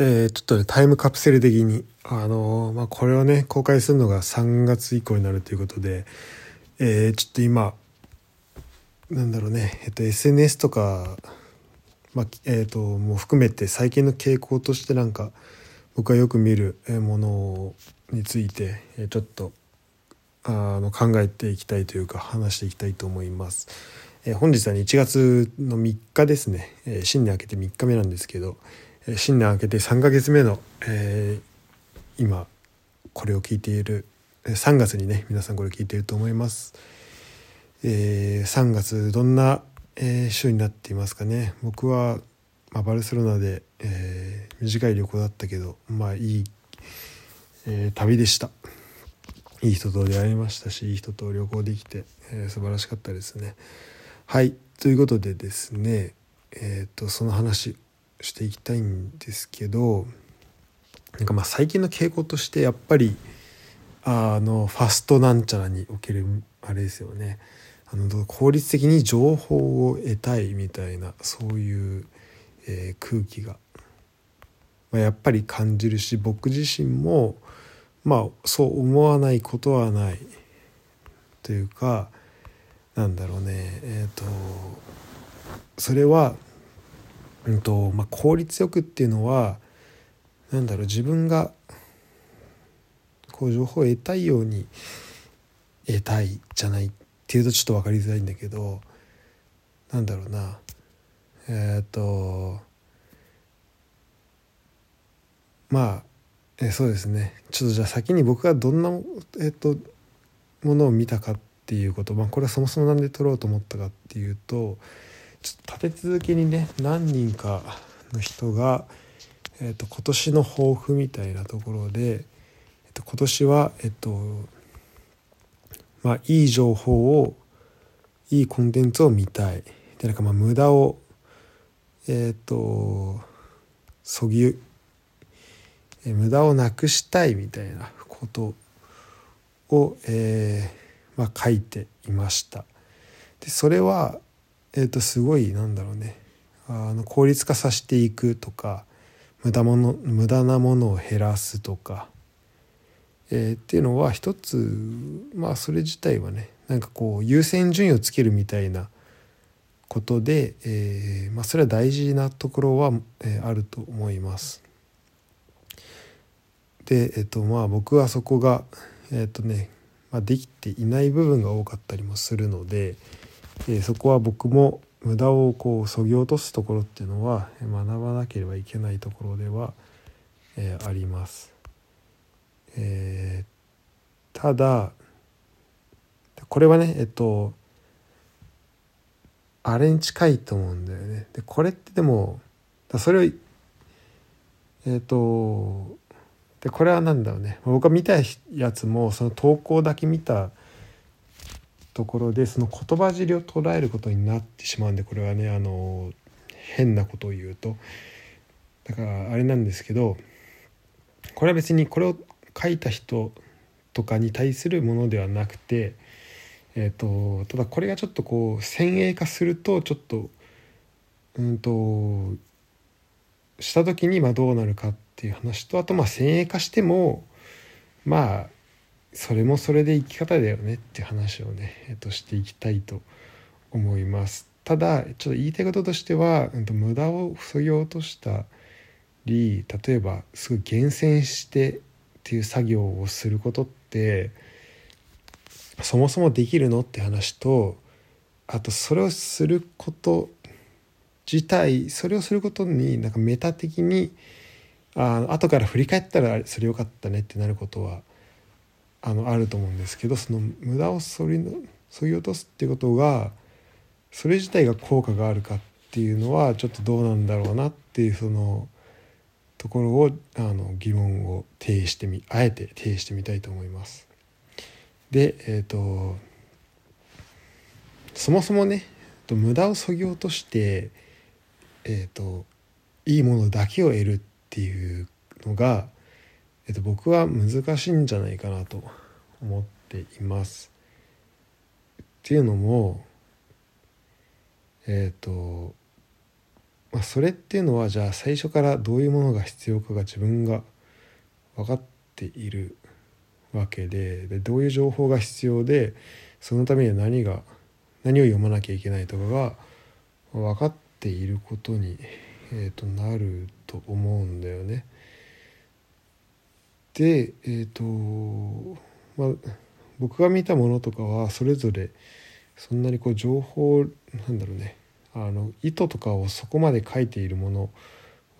えー、ちょっとねタイムカプセル的にあのー、まあこれをね公開するのが3月以降になるということで、えー、ちょっと今なんだろうね、えっと、SNS とか、まあえーと、もう含めて最近の傾向としてなんか僕がよく見るものについてちょっとあの考えていきたいというか話していきたいと思います。えー、本日は、ね、1月の3日ですね、えー、新年明けて3日目なんですけど、新年明けて3ヶ月目の、え今これを聞いている3月にね皆さんこれ聞いていると思います。え3月どんな、え週になっていますかね僕は、まあ、バルセロナで、え短い旅行だったけどまあいい、え旅でした。いい人と出会いましたしいい人と旅行できて、えー、素晴らしかったですね。はいということでですねえっ、とその話していきたいんですけどなんかまあ最近の傾向としてやっぱりあのファストなんちゃらにおけるあれですよね。あの効率的に情報を得たいみたいなそういう、えー、空気が、まあ、やっぱり感じるし僕自身もまあそう思わないことはないというかなんだろうね。えっ、ー、とそれは、うんとまあ、効率よくっていうのはなんだろう自分がこう情報を得たいように得たいじゃないっていうとちょっと分かりづらいんだけどなんだろうなえっ、とまあえそうですね。ちょっとじゃあ先に僕がどんな、えっと、ものを見たかっていうこと、まあ、これはそもそも何で撮ろうと思ったかっていうとちょっと立て続けにね何人かの人が、えっと、今年の抱負みたいなところで、えっと、今年はえっとまあいい情報をいいコンテンツを見たいでなんかまあ無駄をえっとそぎえ無駄をなくしたいみたいなことを、えー、まあ、書いていました。でそれは、えー、とすごいなんだろうねあの効率化させていくとか無駄もの無駄なものを減らすとか、えー、っていうのは一つまあそれ自体はねなんかこう優先順位をつけるみたいなことで、えー、まあ、それは大事なところは、えー、あると思います。で、えっと、まあ僕はそこが、えっとねまあ、できていない部分が多かったりもするので、えー、そこは僕も無駄をこうそぎ落とすところっていうのは学ばなければいけないところでは、えー、あります。えー、ただこれはねえっとあれに近いと思うんだよね。でこれってでもそれをえっとでこれは何だろうね僕が見たやつもその投稿だけ見たところでその言葉尻を捉えることになってしまうんでこれはねあの変なことを言うと。だからあれなんですけどこれは別にこれを書いた人とかに対するものではなくて、えーと、ただこれがちょっとこう先鋭化するとちょっとうんとした時にまどうなるかってっていう話とあとまあ先鋭化してもまあそれもそれで生き方だよねって話をね、えっと、していきたいと思います。ただちょっと言いたいこととしては、うん、と無駄をそぎ落としたり例えばすごい厳選してっていう作業をすることってそもそもできるのって話とあとそれをすること自体それをすることになんかメタ的にあ後から振り返ったらそれ良かったねってなることはあのあると思うんですけどその無駄をそりそぎ落とすっていうことがそれ自体が効果があるかっていうのはちょっとどうなんだろうなっていうそのところをあの疑問を呈してみあえて呈してみたいと思います。でえっ、ー、とそもそもね無駄をそぎ落としてえっ、ー、といいものだけを得るっていうのが、えっと、僕は難しいんじゃないかなと思っています。っていうのもえっ、と、まあ、それっていうのはじゃあ最初からどういうものが必要かが自分が分かっているわけででどういう情報が必要でそのためには何が何を読まなきゃいけないとかが分かっていることに、えー、となると思うんだよね。でえっ、ー、とまあ僕が見たものとかはそれぞれそんなにこう情報なんだろうねあの意図とかをそこまで書いているもの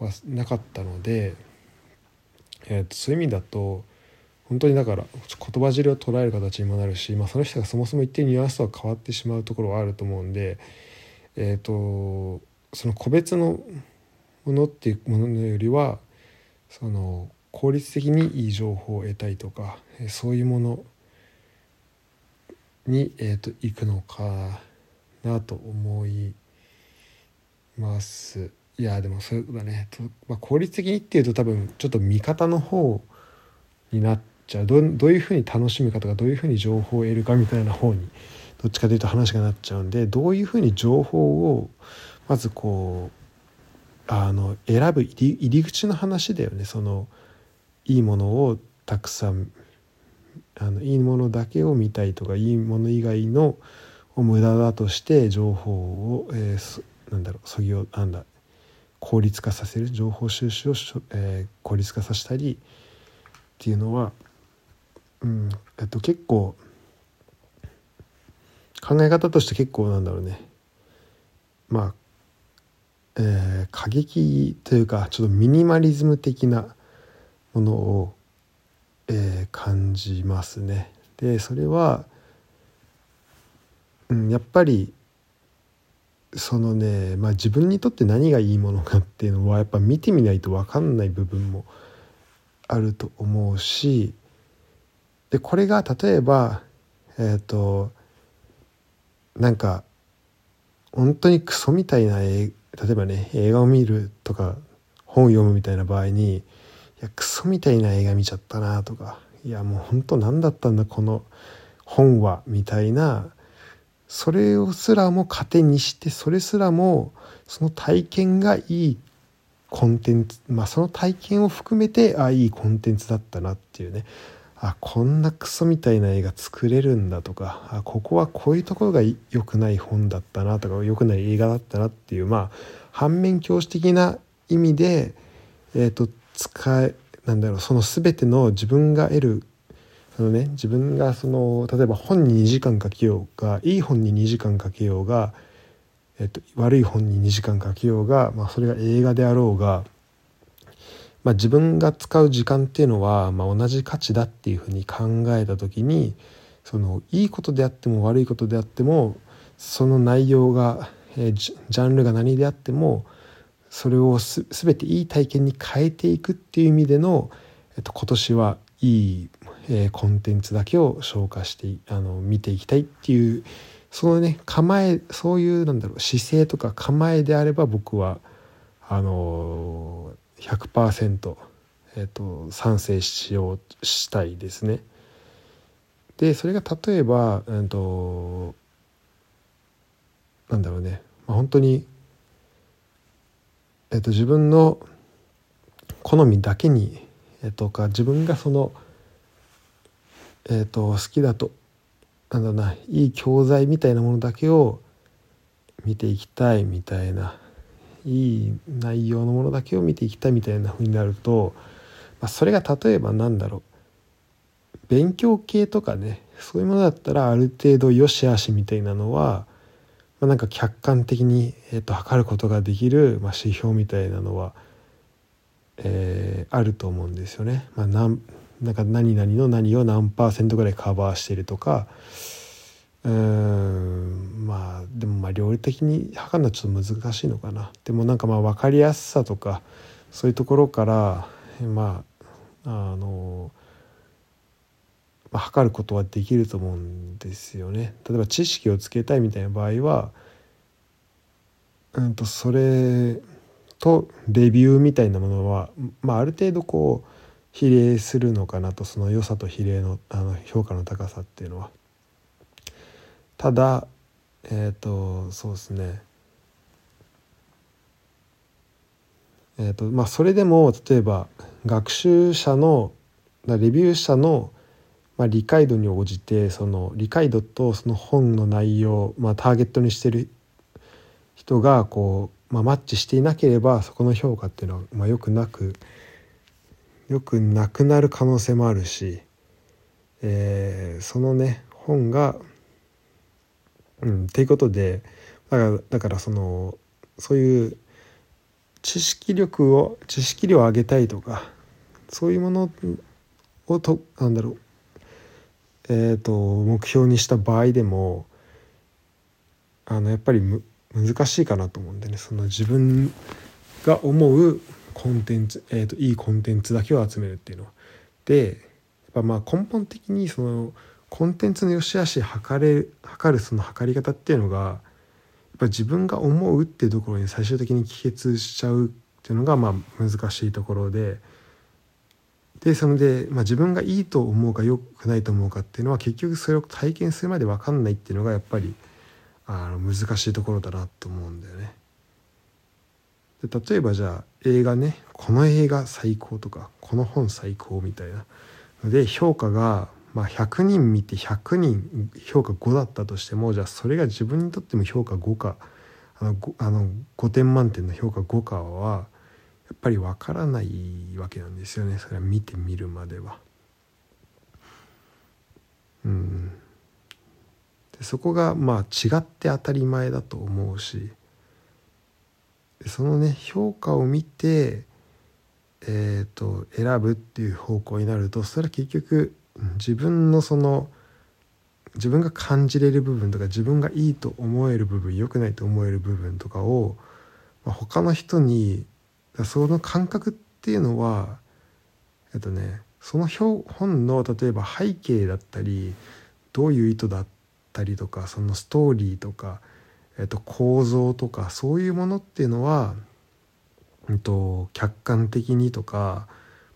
はなかったので、えー、とそういう意味だと本当にだから言葉尻を捉える形にもなるし、まあ、その人がそもそも言ってニュアンスとは変わってしまうところはあると思うんで、えーと、その個別のものっていうものよりはその効率的にいい情報を得たいとかそういうものに、えーと、行くのかなと思います。いやでもそうだね、まあ、効率的にっていうと多分ちょっと味方の方になっちゃう。どどういうふうに楽しむかとかどういうふうに情報を得るかみたいな方にどっちかというと話がなっちゃうんでどういうふうに情報をまずこうあの選ぶ入り口の話だよね。そのいいものをたくさんあのいいものだけを見たいとかいいもの以外のを無駄だとして情報を、えー、なんだろうそぎをなんだ効率化させる情報収集を、えー、効率化させたりっていうのは、うんえっと、結構考え方として結構なんだろうね。まあ、えー、過激というかちょっとミニマリズム的なものを、えー、感じますね。でそれは、うん、やっぱりそのね、まあ、自分にとって何がいいものかっていうのはやっぱ見てみないと分かんない部分もあると思うしでこれが例えばえっ、ー、となんか本当にクソみたいな例えばね映画を見るとか本を読むみたいな場合にいやクソみたいな映画見ちゃったなとか。いやもう本当何だったんだこの本はみたいな。それをすらも糧にしてそれすらもその体験がいいコンテンツまあその体験を含めてあいいコンテンツだったなっていうね。あこんなクソみたいな映画作れるんだとか。あここはこういうところが良くない本だったなとか良くない映画だったなっていうまあ反面教師的な意味で、えーと、使えなんだろうその全ての自分が得るそのね自分がその例えば本に2時間かけようがいい本に2時間かけようが、えっと、悪い本に2時間かけようが、まあ、それが映画であろうがまあ、自分が使う時間っていうのは、まあ、同じ価値だっていうふうに考えた時にそのいいことであっても悪いことであってもその内容が、えー、ジャンルが何であってもそれをす全ていい体験に変えていくっていう意味での、えっと、今年はいい、えー、コンテンツだけを消化してあの見ていきたいっていうそのね構えそういうなんだろう姿勢とか構えであれば僕はあのー100%、えーと、賛成しようしたいですね。でそれが例えば、えーと、なんだろうね、まあ、本当に、えーと、自分の好みだけに、えー、とか自分がその、えー、と好きだとなんだろうないい教材みたいなものだけを見ていきたいみたいないい内容のものだけを見ていきたいみたいな風になると、まあ、それが例えばなんだろう勉強系とかねそういうものだったらある程度よしあしみたいなのは、まあ、なんか客観的に、えー、と測ることができる、まあ、指標みたいなのは、えー、あると思うんですよね。まあ、なんなんか何々の何を何パーセントぐらいカバーしてるとかうんまあでもまあ料理的に測るのはちょっと難しいのかなでもなんかまあ分かりやすさとかそういうところからまああの、まあ、測ることはできると思うんですよね。例えば知識をつけたいみたいな場合はうんとそれとレビューみたいなものは、まあ、ある程度こう比例するのかなとその良さと比例のあの評価の高さっていうのは。ただえっ、ー、とそうですねえーとまあ、それでも例えば学習者のレビュー者の、まあ、理解度に応じてその理解度とその本の内容、まあ、ターゲットにしてる人がこう、まあ、マッチしていなければそこの評価っていうのは、まあ、よくなくよくなくなる可能性もあるし、えー、そのね本がうんっていうことでだからだからそのそういう知識力を知識量を上げたいとかそういうものをとなんだろうえ、ー、と目標にした場合でもあのやっぱり難しいかなと思うんでねその自分が思うコンテンツ、えーと、いいコンテンツだけを集めるっていうのは。でやっぱまあ根本的にそのコンテンツの良し悪し測れ測るその測り方っていうのがやっぱ自分が思うっていうところに最終的に帰結しちゃうっていうのがまあ難しいところででそので、まあ、自分がいいと思うか良くないと思うかっていうのは結局それを体験するまで分かんないっていうのがやっぱりあの難しいところだなと思うんだよね。で例えばじゃあ映画ねこの映画最高とかこの本最高みたいなので評価がまあ、100人見て100人評価5だったとしてもじゃあそれが自分にとっても評価5かあの 5, あの5点満点の評価5かはっぱりわからないわけなんですよね。それは見てみるまでは。うん。でそこがまあ違って当たり前だと思うし。そのね評価を見てえーと選ぶっていう方向になるとそれは結局自分のその自分が感じれる部分とか自分がいいと思える部分良くないと思える部分とかを、まあ、他の人にその感覚っていうのはえっとねその本の例えば背景だったりどういう意図だったりとかそのストーリーとか、えっと、構造とかそういうものっていうのは、えっと、客観的にとか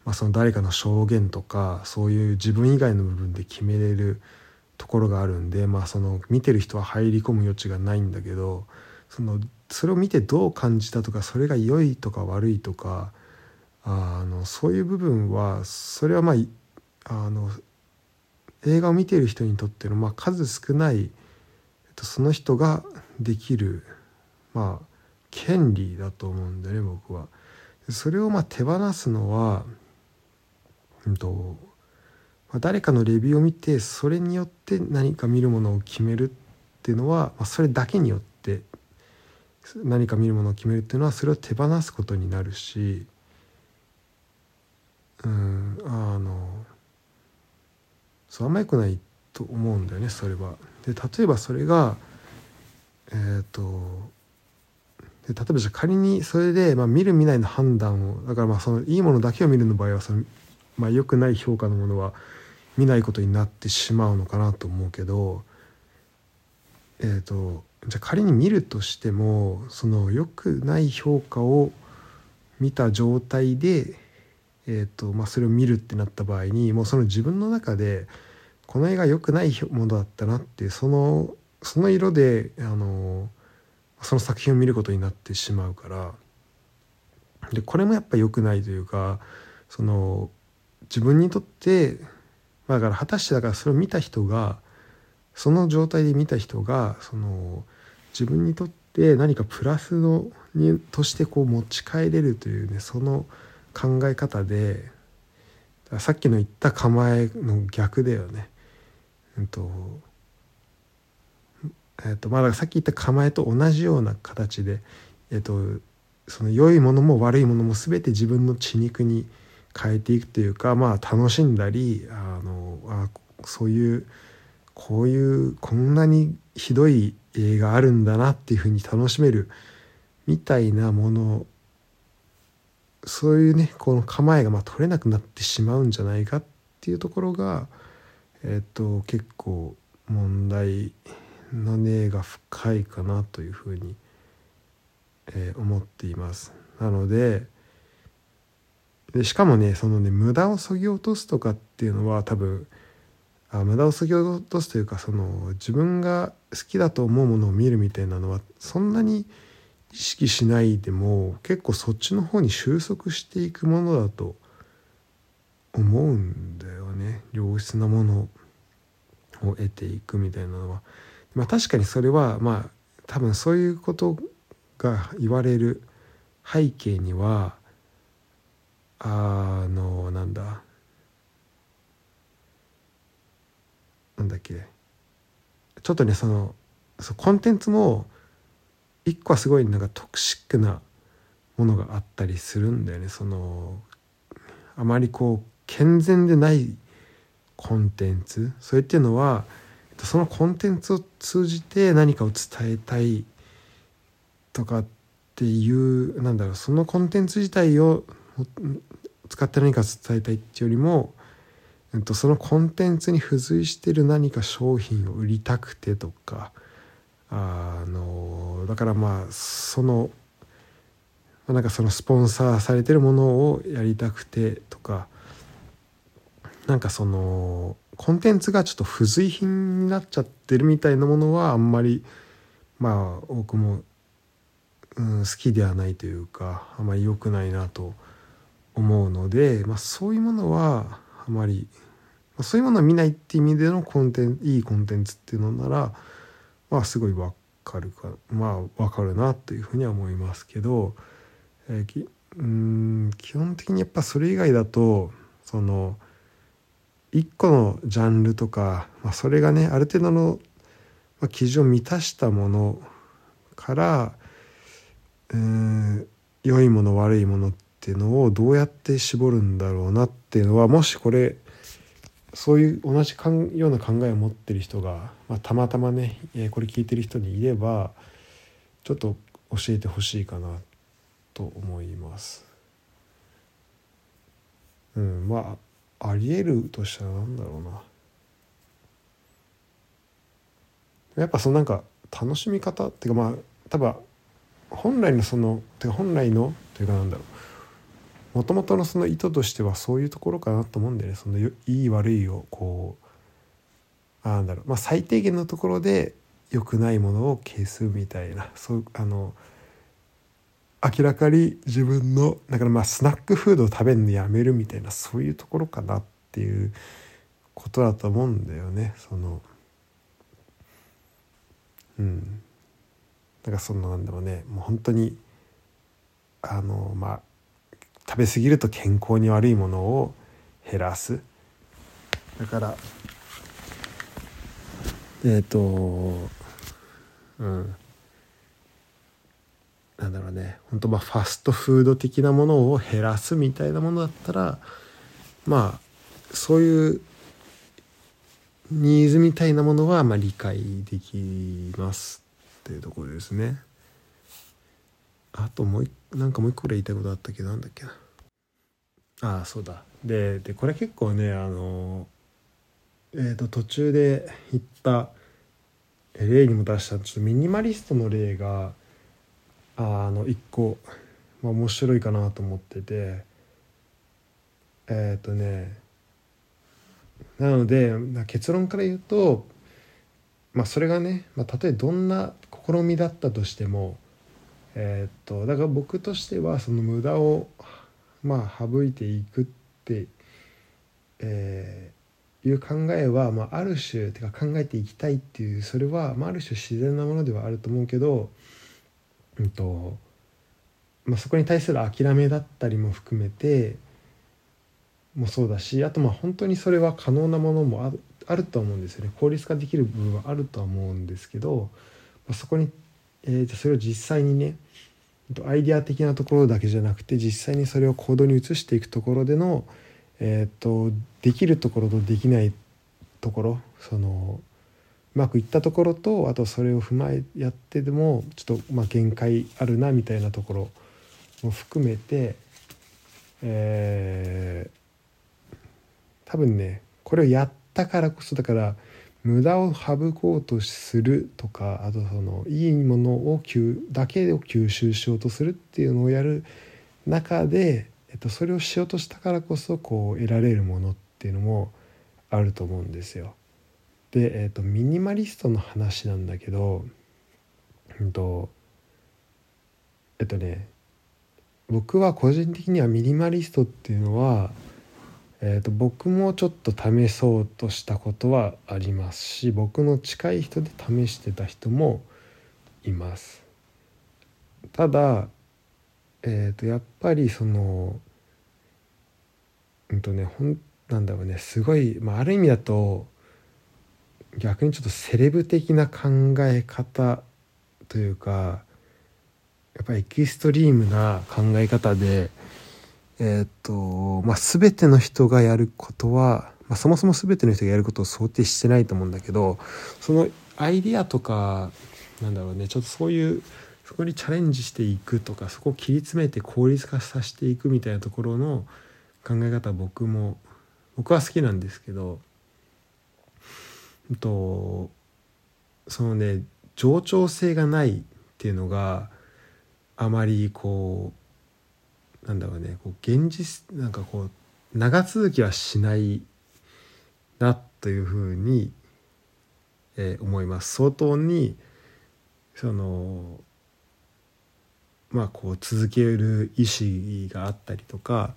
まあ、その誰かの証言とかそういう自分以外の部分で決めれるところがあるんで、まあ、その見てる人は入り込む余地がないんだけどそのそれを見てどう感じたとかそれが良いとか悪いとかあのそういう部分はそれはまああの映画を見ている人にとっての、まあ、数少ない、えっと、その人ができる、まあ、権利だと思うんだよね僕は。それをまあ手放すのはうんとまあ、誰かのレビューを見てそれによって何か見るものを決めるっていうのは、まあ、それだけによって何か見るものを決めるっていうのはそれを手放すことになるしうんあのそうあんまよくないと思うんだよねそれは。で例えばそれがえっ、ー、とで例えばじゃ仮にそれで、まあ、見る見ないの判断をだからまあそのいいものだけを見るの場合はそのまあ、良くない評価のものは見ないことになってしまうのかなと思うけどえっ、ー、とじゃあ仮に見るとしてもその良くない評価を見た状態で、えーとまあ、それを見るってなった場合にもうその自分の中でこの映画良くないものだったなってそのその色であのその作品を見ることになってしまうからでこれもやっぱ良くないというかその自分にとってまあだから果たしてだからそれを見た人がその状態で見た人がその自分にとって何かプラスのにとしてこう持ち帰れるというねその考え方でさっきの言った構えの逆だよね。うんとえっとまあ、さっき言った構えと同じような形で、えっと、その良いものも悪いものも全て自分の血肉に変えていくというかまあ楽しんだりあのあそういうこういうこんなにひどい映画あるんだなっていうふうに楽しめるみたいなものそういうねこの構えがまあ取れなくなってしまうんじゃないかっていうところがえっ、と結構問題の根が深いかなというふうに、えー、思っています。なのででしかもねそのね無駄をそぎ落とすとかっていうのは多分あ無駄をそぎ落とすというかその自分が好きだと思うものを見るみたいなのはそんなに意識しないでも結構そっちの方に収束していくものだと思うんだよね良質なものを得ていくみたいなのは。まあ確かにそれはまあ多分そういうことが言われる背景にはあのなんだなんだっけ。ちょっとねそのそコンテンツも一個はすごいなんかトクシックなものがあったりするんだよね。そのあまりこう健全でないコンテンツ。それっていうのはそのコンテンツを通じて何かを伝えたいとかっていうなんだろうそのコンテンツ自体を使って何か伝えたいっていうよりもえっと、そのコンテンツに付随してる何か商品を売りたくてとかあのだからまあそのなんかそのスポンサーされてるものをやりたくてとかなんかそのコンテンツがちょっと付随品になっちゃってるみたいなものはあんまりまあ僕も、うん、好きではないというかあんまり良くないなと思うので、まあ、そういうものはあまりそういうものを見ないって意味でのコンテンツいいコンテンツっていうのならまあすごいわかるかまあわかるなというふうには思いますけど、えー、きうん基本的にやっぱそれ以外だとその一個のジャンルとか、まあ、それがねある程度の基準を満たしたものからうん良いもの悪いものっていうのをどうやって絞るんだろうなっていうのはもしこれそういう同じかんような考えを持ってる人が、まあ、たまたまね、えー、これ聞いてる人にいればちょっと教えてほしいかなと思います。うん、まあありえるとしたらなんだろうな。やっぱそのなんか楽しみ方っていうかまあ多分本来のそのてか本来のというかなんだろうもともとのその意図としてはそういうところかなと思うんだよね。そのいい悪いをこうなんだろう、まあ、最低限のところで良くないものを消すみたいな。そうあの明らかに自分のだからまあスナックフードを食べるのやめるみたいなそういうところかなっていうことだと思うんだよね。そのうん。だからそのなんだろうね。もう本当にあのまあ食べ過ぎると健康に悪いものを減らすだからえっ、ー、とうんなんだろうね本当まあファストフード的なものを減らすみたいなものだったらまあそういうニーズみたいなものはまあ理解できますっていうところですね。あともうなんかもう一個ぐらい言いたいことあったけ？どなんだっけな？ああそうだ。ででこれ結構ねあのえっ、ー、と途中で言った例にも出したちょっとミニマリストの例があの一個、まあ、面白いかなと思っててえっ、ー、とねなので結論から言うと、まあ、それがね、まあ、たとえどんな試みだったとしてもえっ、ー、とだから僕としてはその無駄をまあ省いていくって、えー、いう考えは、まあ、ある種てか考えていきたいっていうそれは、まあ、ある種自然なものではあると思うけど、うんとまあ、そこに対する諦めだったりも含めてもそうだしあとまあ本当にそれは可能なものもあるあると思うんですよね。効率化できる部分はあるとは思うんですけど、まあ、そこに、えー、じゃそれを実際にねアイデア的なところだけじゃなくて実際にそれを行動に移していくところでの、えーと、できるところとできないところそのうまくいったところとあとそれを踏まえやってでもちょっとまあ限界あるなみたいなところも含めて、えー、多分ねこれをやったからこそだから無駄を省こうとするとかあとそのいいものをだけを吸収しようとするっていうのをやる中で、えっと、それをしようとしたからこそこう得られるものっていうのもあると思うんですよ。で、えっと、ミニマリストの話なんだけど、うんとえっとね僕は個人的にはミニマリストっていうのは、えー、と僕もちょっと試そうとしたことはありますし僕の近い人で試してた人もいます。ただ、えー、とやっぱりそのうんとねほんなんだろうねすごい、まあ、ある意味だと逆にちょっとセレブ的な考え方というかやっぱりエキストリームな考え方でえー、とまあ全ての人がやることは、まあ、そもそも全ての人がやることを想定してないと思うんだけどそのアイディアとかなんだろうねちょっとそういうそこにチャレンジしていくとかそこを切り詰めて効率化させていくみたいなところの考え方僕も僕は好きなんですけどとそのね冗長性がないっていうのがあまりこうなんだろうねこう現実なんかこう長続きはしないなというふうに、えー、思います。相当にそのまあこう続ける意思があったりとか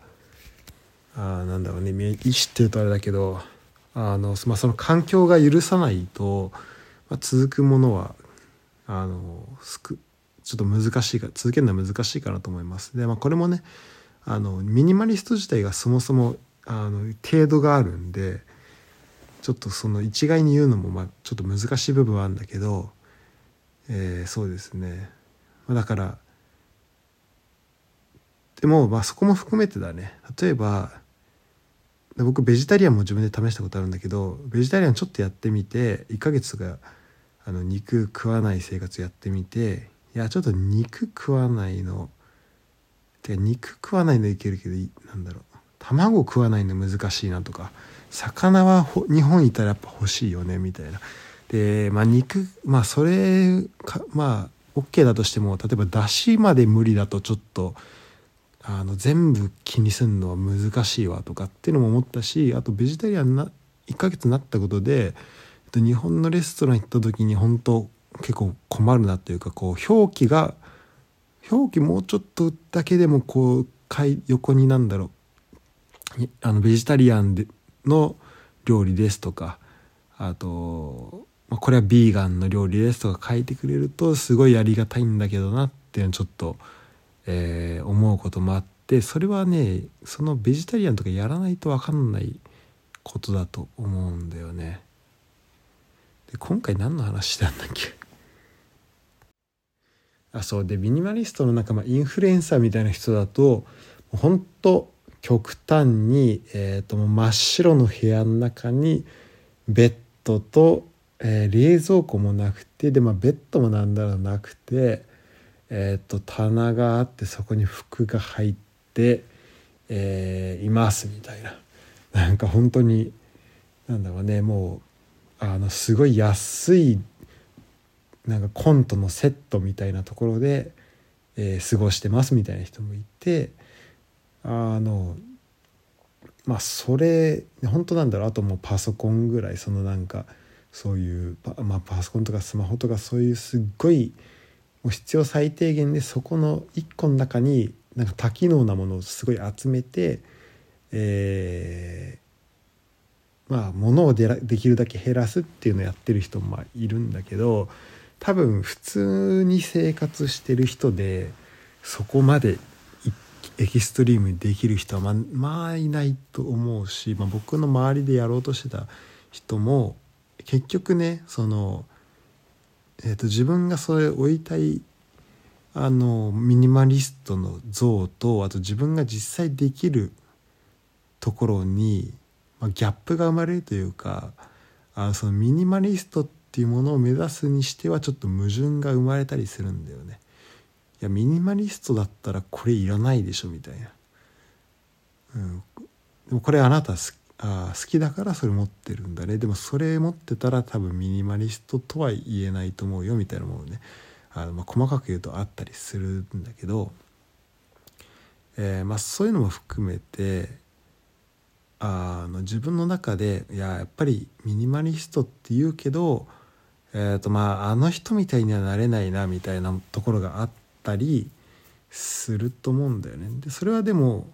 あなんだろうね意思っていうとあれだけどあの、まあ、その環境が許さないと、まあ、続くものはあのすくちょっと難しいか続けるのは難しいかなと思います。でまあこれもねあのミニマリスト自体がそもそもあの程度があるんでちょっとその一概に言うのもまあちょっと難しい部分はあるんだけど、えー、そうですね、ま、だからでもまあそこも含めてだね例えば僕ベジタリアンも自分で試したことあるんだけどベジタリアンちょっとやってみて1ヶ月とかあの肉食わない生活やってみていやちょっと肉食わないの。てか肉食わないのいけるけどなんだろう。卵食わないの難しいなとか。魚は日本いたらやっぱ欲しいよねみたいな。でまあ肉まあそれかまあ OK だとしても例えばだしまで無理だとちょっとあの全部気にすんのは難しいわとかっていうのも思ったしあとベジタリアンな1ヶ月になったことで日本のレストラン行った時に本当結構困るなっていうかこう表記が表記もうちょっとだけでもこう横になんだろうあのベジタリアンでの料理ですとかあと、まあ、これはビーガンの料理ですとか書いてくれるとすごいありがたいんだけどなっていうのちょっとえー、思うこともあってそれはねそのベジタリアンとかやらないと分かんないことだと思うんだよね。で今回何の話したんだっけ？あそう。でミニマリストの仲間インフルエンサーみたいな人だと本当極端に、えーと、真っ白の部屋の中にベッドと、えー、冷蔵庫もなくてで、まあ、ベッドもなんだろうなくてえーと、棚があってそこに服が入って、えー、いますみたいな。なんか本当になんだろうねもうあのすごい安いなんかコントのセットみたいなところで、えー、過ごしてますみたいな人もいてあのまあそれ本当なんだろうあともうパソコンぐらいそのなんかそういう、まあ、パソコンとかスマホとかそういうすっごいもう必要最低限でそこの1個の中になんか多機能なものをすごい集めて、えー、まあ物をでできるだけ減らすっていうのをやってる人もいるんだけど多分普通に生活してる人でそこまでエキストリームにできる人はままあいないと思うし、まあ、僕の周りでやろうとしてた人も結局ねそのえーと、自分がそれ置いたいあのミニマリストの像とあと自分が実際できるところに、まあ、ギャップが生まれるというかあそのミニマリストってていうものを目指すにしてはちょっと矛盾が生まれたりするんだよね。いやミニマリストだったらこれいらないでしょみたいな。うん、でもこれあなた好きあ好きだからそれ持ってるんだねでもそれ持ってたら多分ミニマリストとは言えないと思うよみたいなものねあの、まあ、細かく言うとあったりするんだけど、えー、まあ、そういうのも含めてあの自分の中でいややっぱりミニマリストって言うけど、えーとまあ、あの人みたいにはなれないなみたいなところがあったりすると思うんだよね。でそれはでも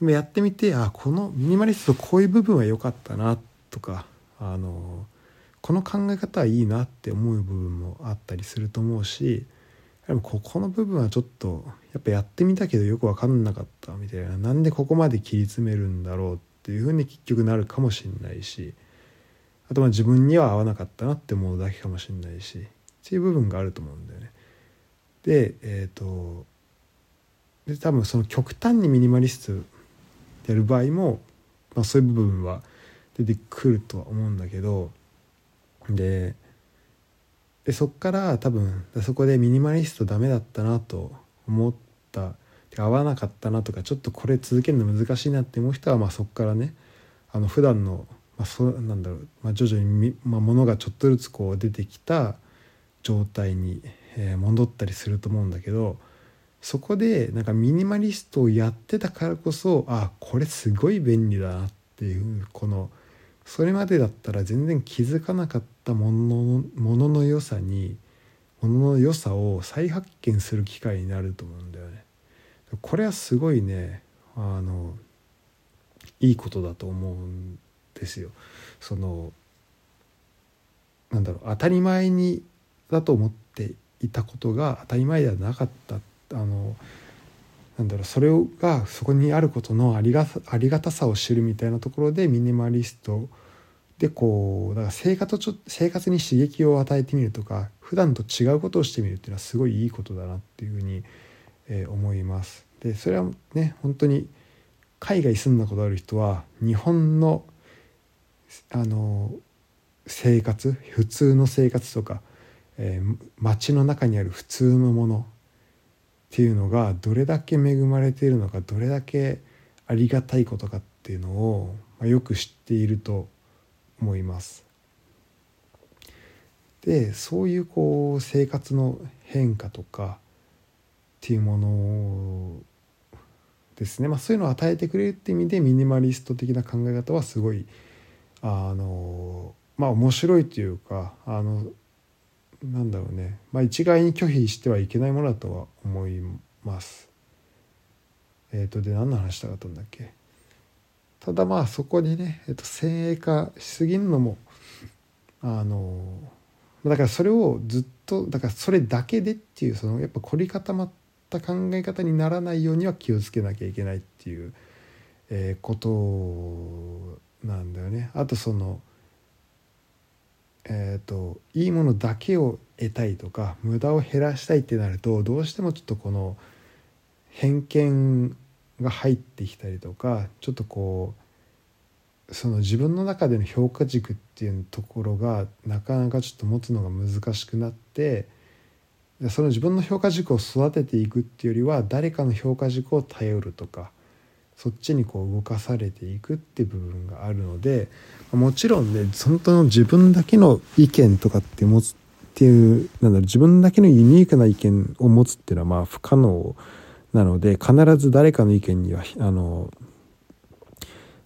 でもやってみてあこのミニマリストこういう部分は良かったなとかあのこの考え方はいいなって思う部分もあったりすると思うしでもここの部分はちょっとやっぱやってみたけどよく分かんなかったみたいななんでここまで切り詰めるんだろうっていうふうに結局なるかもしれないしあとまあ自分には合わなかったなって思うだけかもしれないしっていう部分があると思うんだよね。でえっ、ー、とで多分その極端にミニマリストやる場合も、まあ、そういう部分は出てくるとは思うんだけどででそっから多分そこでミニマリストダメだったなと思った合わなかったなとかちょっとこれ続けるの難しいなって思う人はまあそこからねあの普段のまあそうなんだろう、まあ、徐々にまあ、ものがちょっとずつこう出てきた状態に、えー、戻ったりすると思うんだけどそこでなんかミニマリストをやってたからこそあこれすごい便利だなっていうこのそれまでだったら全然気づかなかったものものの良さにものの良さを再発見する機会になると思うんだよね。これはすごいねあのいいことだと思うんですよ。そのなんだろう当たり前にだと思っていたことが当たり前ではなかったあのなんだろうそれがそこにあることのありがありがたさを知るみたいなところでミニマリストでこうだから生活ちょ生活に刺激を与えてみるとか普段と違うことをしてみるっていうのはすごいいいことだなっていうふうに、えー、思います。でそれはね本当に海外住んだことある人は日本のあの生活普通の生活とか、えー、街の中にある普通のものっていうのがどれだけ恵まれているのかどれだけありがたいことかっていうのを、まあ、よく知っていると思います。でそういうこう生活の変化とかっていうものですね、まあ、そういうのを与えてくれるって意味でミニマリスト的な考え方はすごいあのまあ面白いというかあのなんだろうね、まあ、一概に拒否してはいけないものだとは思います。えっ、ー、とで何の話したかったんだっけただまあそこにね、えっと、先鋭化しすぎるのもあのだからそれをずっとだからそれだけでっていうそのやっぱ凝り固まった考え方にならないようには気をつけなきゃいけないっていう、えー、ことなんだよね。あとそのえーと、いいものだけを得たいとか無駄を減らしたいってなるとどうしてもちょっとこの偏見が入ってきたりとかちょっとこうその自分の中での評価軸っていうところがなかなかちょっと持つのが難しくなってその自分の評価軸を育てていくっていうよりは誰かの評価軸を頼るとかそっちにこう動かされていくっていう部分があるのでもちろんね本当の自分だけの意見とかって持つっていうなんだろう自分だけのユニークな意見を持つっていうのはまあ不可能なので必ず誰かの意見にはあの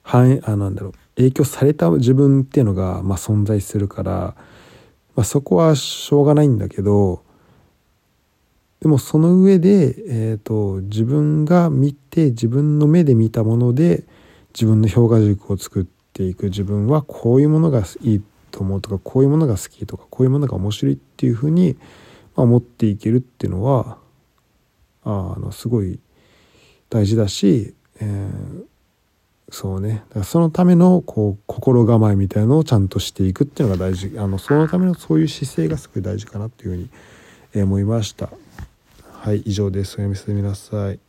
反あなんだろう影響された自分っていうのが、まあ、存在するから、まあ、そこはしょうがないんだけどでもその上で、えーと、自分が見て自分の目で見たもので自分の評価軸を作っていく。自分はこういうものがいいと思うとかこういうものが好きとかこういうものが面白いっていうふうに、まあ、思っていけるっていうのはあのすごい大事だし、えー、そうね。だからそのためのこう心構えみたいなのをちゃんとしていくっていうのが大事。あのそのためのそういう姿勢がすごい大事かなっていうふうに思いました。はい以上ですおやみなさい。